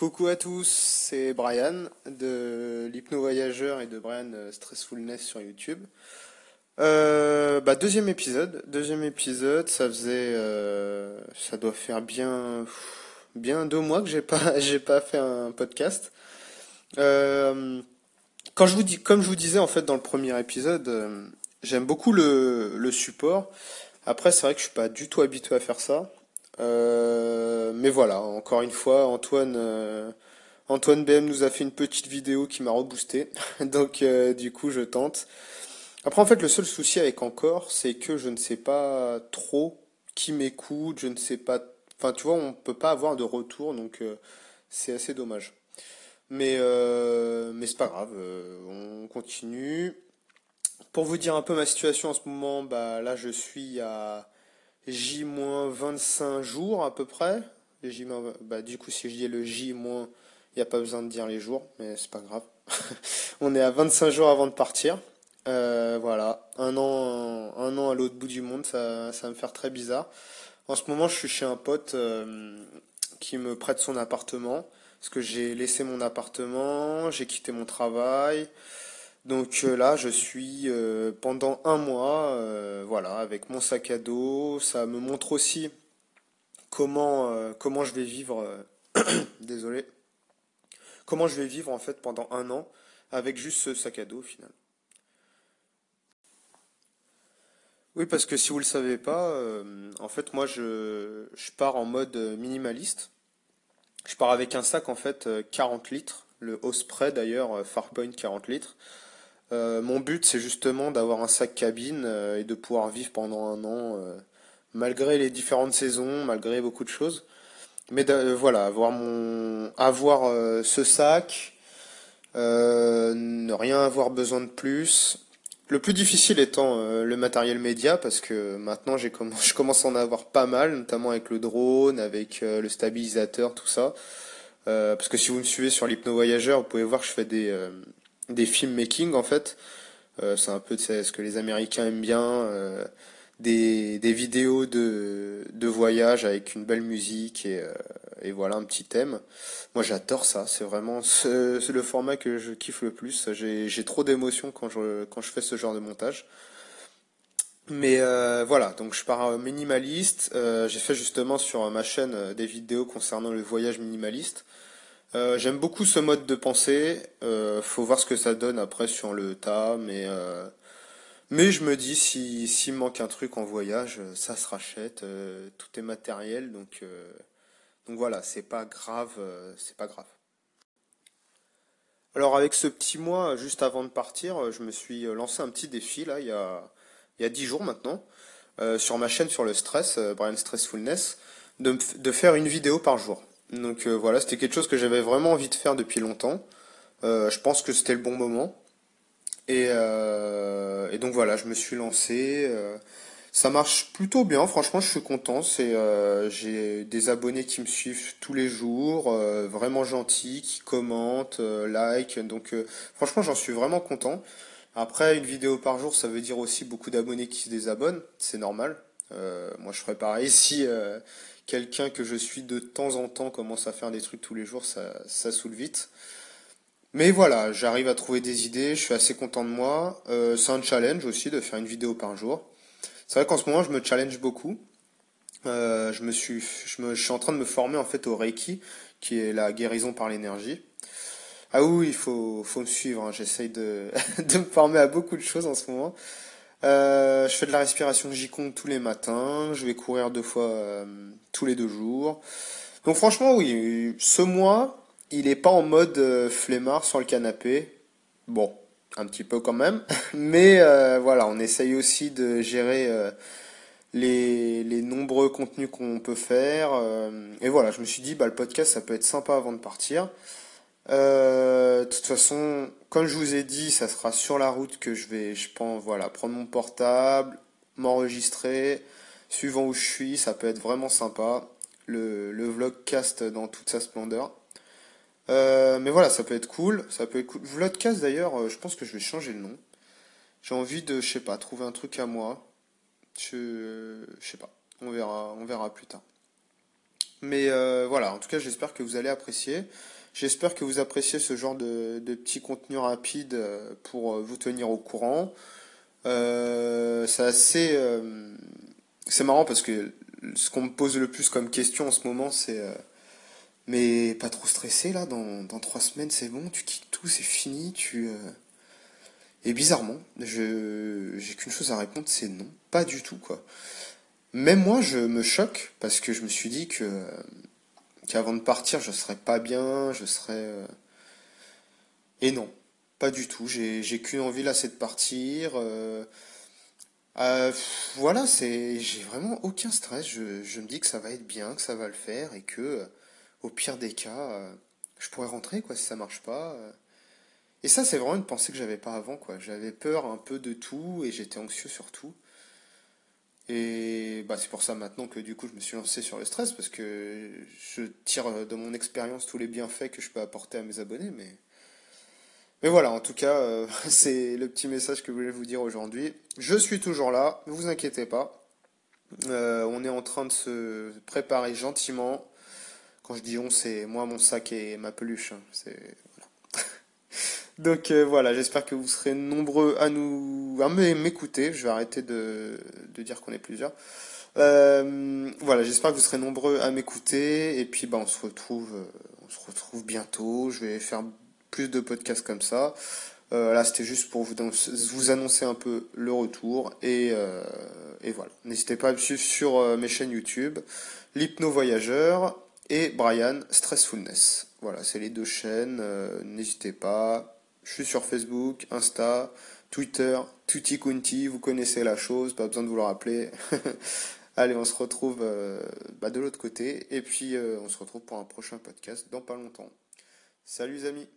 Coucou à tous, c'est Brian de l'hypno-voyageur et de Brian Stressfulness sur YouTube. Euh, bah, deuxième épisode, deuxième épisode, ça faisait, euh, ça doit faire bien, bien deux mois que j'ai pas, j'ai pas fait un podcast. Euh, quand je vous dis, comme je vous disais en fait dans le premier épisode, euh, j'aime beaucoup le, le support. Après, c'est vrai que je suis pas du tout habitué à faire ça. Euh, mais voilà, encore une fois, Antoine, euh, Antoine BM nous a fait une petite vidéo qui m'a reboosté. Donc, euh, du coup, je tente. Après, en fait, le seul souci avec encore, c'est que je ne sais pas trop qui m'écoute, je ne sais pas. Enfin, tu vois, on peut pas avoir de retour, donc c'est assez dommage. Mais, mais c'est pas grave, on continue. Pour vous dire un peu ma situation en ce moment, bah là, je suis à J-25 jours à peu près. J bah, du coup, si je dis le J-, il n'y a pas besoin de dire les jours, mais c'est pas grave. On est à 25 jours avant de partir. Euh, voilà, un an, un an à l'autre bout du monde, ça, ça va me faire très bizarre. En ce moment, je suis chez un pote euh, qui me prête son appartement, parce que j'ai laissé mon appartement, j'ai quitté mon travail, donc euh, là, je suis euh, pendant un mois, euh, voilà, avec mon sac à dos. Ça me montre aussi comment je vais vivre. désolé. Comment je vais vivre en fait pendant un an avec juste ce sac à dos au final. Oui, parce que si vous le savez pas, en fait, moi, je, je pars en mode minimaliste. Je pars avec un sac en fait 40 litres, le Osprey d'ailleurs, Farpoint 40 litres. Euh, mon but, c'est justement d'avoir un sac cabine euh, et de pouvoir vivre pendant un an, euh, malgré les différentes saisons, malgré beaucoup de choses. Mais voilà, avoir mon, avoir ce sac, ne rien avoir besoin de plus. Le plus difficile étant le matériel média, parce que maintenant j'ai je commence à en avoir pas mal, notamment avec le drone, avec le stabilisateur, tout ça. parce que si vous me suivez sur l'hypno voyageur, vous pouvez voir que je fais des des films making en fait. Euh, c'est un peu ce que les Américains aiment bien, euh, des, vidéos de, voyage avec une belle musique et, euh, et voilà un petit thème. Moi j'adore ça, c'est vraiment c'est le format que je kiffe le plus. J'ai trop d'émotions quand je, quand je fais ce genre de montage. Mais voilà, donc je pars minimaliste. J'ai fait justement sur ma chaîne des vidéos concernant le voyage minimaliste. Euh, j'aime beaucoup ce mode de pensée. Euh, faut voir ce que ça donne après sur le tas, mais euh, mais je me dis si s'il manque un truc en voyage, ça se rachète. tout est matériel, donc donc voilà, c'est pas grave, c'est pas grave. Alors avec ce petit mois juste avant de partir, je me suis lancé un petit défi là, il y a il y a dix jours maintenant, sur ma chaîne sur le stress, Brian Stressfulness, de, de faire une vidéo par jour. Donc euh, voilà, c'était quelque chose que j'avais vraiment envie de faire depuis longtemps. Euh, je pense que c'était le bon moment. Et, euh, donc voilà, je me suis lancé. ça marche plutôt bien, franchement, je suis content. C'est, j'ai des abonnés qui me suivent tous les jours, vraiment gentils, qui commentent, like. Donc franchement, j'en suis vraiment content. Après, une vidéo par jour, ça veut dire aussi beaucoup d'abonnés qui se désabonnent. C'est normal. moi, je ferais pareil si quelqu'un que je suis de temps en temps commence à faire des trucs tous les jours, ça, ça saoule vite. Mais voilà, j'arrive à trouver des idées, je suis assez content de moi. Euh, c'est un challenge aussi de faire une vidéo par jour. C'est vrai qu'en ce moment, je me challenge beaucoup. Euh, je, me suis, je, suis en train de me former en fait au Reiki, qui est la guérison par l'énergie. Ah oui, il faut, faut me suivre. Hein. J'essaye de, de me former à beaucoup de choses en ce moment. Euh, je fais de la respiration Jikong tous les matins. Je vais courir deux fois tous les deux jours. Donc franchement, oui, ce mois, il est pas en mode euh, flemmard sur le canapé. Bon, un petit peu quand même. Mais voilà, on essaye aussi de gérer les, les, nombreux contenus qu'on peut faire. et voilà, je me suis dit, bah, le podcast, ça peut être sympa avant de partir. Euh, de toute façon, comme je vous ai dit, ça sera sur la route que je vais, je pense, voilà, prendre mon portable, m'enregistrer, suivant où je suis, ça peut être vraiment sympa. Le, le vlogcast dans toute sa splendeur. Euh, mais voilà, ça peut être cool. Ça peut être cool. Vlogcast d'ailleurs, euh, je pense que je vais changer le nom. J'ai envie de, je sais pas, trouver un truc à moi. Je, je sais pas. On verra, on verra plus tard. Mais voilà, en tout cas, j'espère que vous allez apprécier. J'espère que vous appréciez ce genre de, de petits contenus rapides pour vous tenir au courant. c'est assez. C'est marrant parce que ce qu'on me pose le plus comme question en ce moment, c'est mais pas trop stressé là, dans, trois semaines c'est bon, tu quittes tout, c'est fini, tu... Euh. Et bizarrement, je j'ai qu'une chose à répondre, c'est non, pas du tout quoi. Même moi je me choque parce que je me suis dit que qu'avant de partir je serais pas bien, je serais... Euh. Et non, pas du tout, j'ai qu'une envie là c'est de partir. Euh. voilà, c'est j'ai vraiment aucun stress, je, me dis que ça va être bien, que ça va le faire et que au pire des cas, euh, je pourrais rentrer quoi si ça marche pas. Euh. Et ça, c'est vraiment une pensée que j'avais pas avant quoi. J'avais peur un peu de tout et j'étais anxieux sur tout. Et bah, c'est pour ça maintenant que du coup je me suis lancé sur le stress parce que je tire de mon expérience tous les bienfaits que je peux apporter à mes abonnés. Mais, mais voilà, en tout cas, euh, c'est le petit message que je voulais vous dire aujourd'hui. Je suis toujours là, ne vous inquiétez pas. on est en train de se préparer gentiment quand je dis on, c'est moi, mon sac et ma peluche. Hein. Donc euh, voilà, j'espère que vous serez nombreux à nous à m'écouter. Je vais arrêter de, dire qu'on est plusieurs. Euh, voilà, j'espère que vous serez nombreux à m'écouter. Et puis bah, on se retrouve euh, on se retrouve bientôt. Je vais faire de podcasts comme ça. là, c'était juste pour vous, annoncer un peu le retour. Et, et voilà. N'hésitez pas à me suivre sur mes chaînes YouTube, l'Hypno Voyageur et Brian Stressfulness. Voilà, c'est les deux chaînes. Euh, n'hésitez pas. Je suis sur Facebook, Insta, Twitter, Tutti Kunti. Vous connaissez la chose, pas besoin de vous le rappeler. Allez, on se retrouve euh, bah, de l'autre côté. Et puis, euh, on se retrouve pour un prochain podcast dans pas longtemps. Salut les amis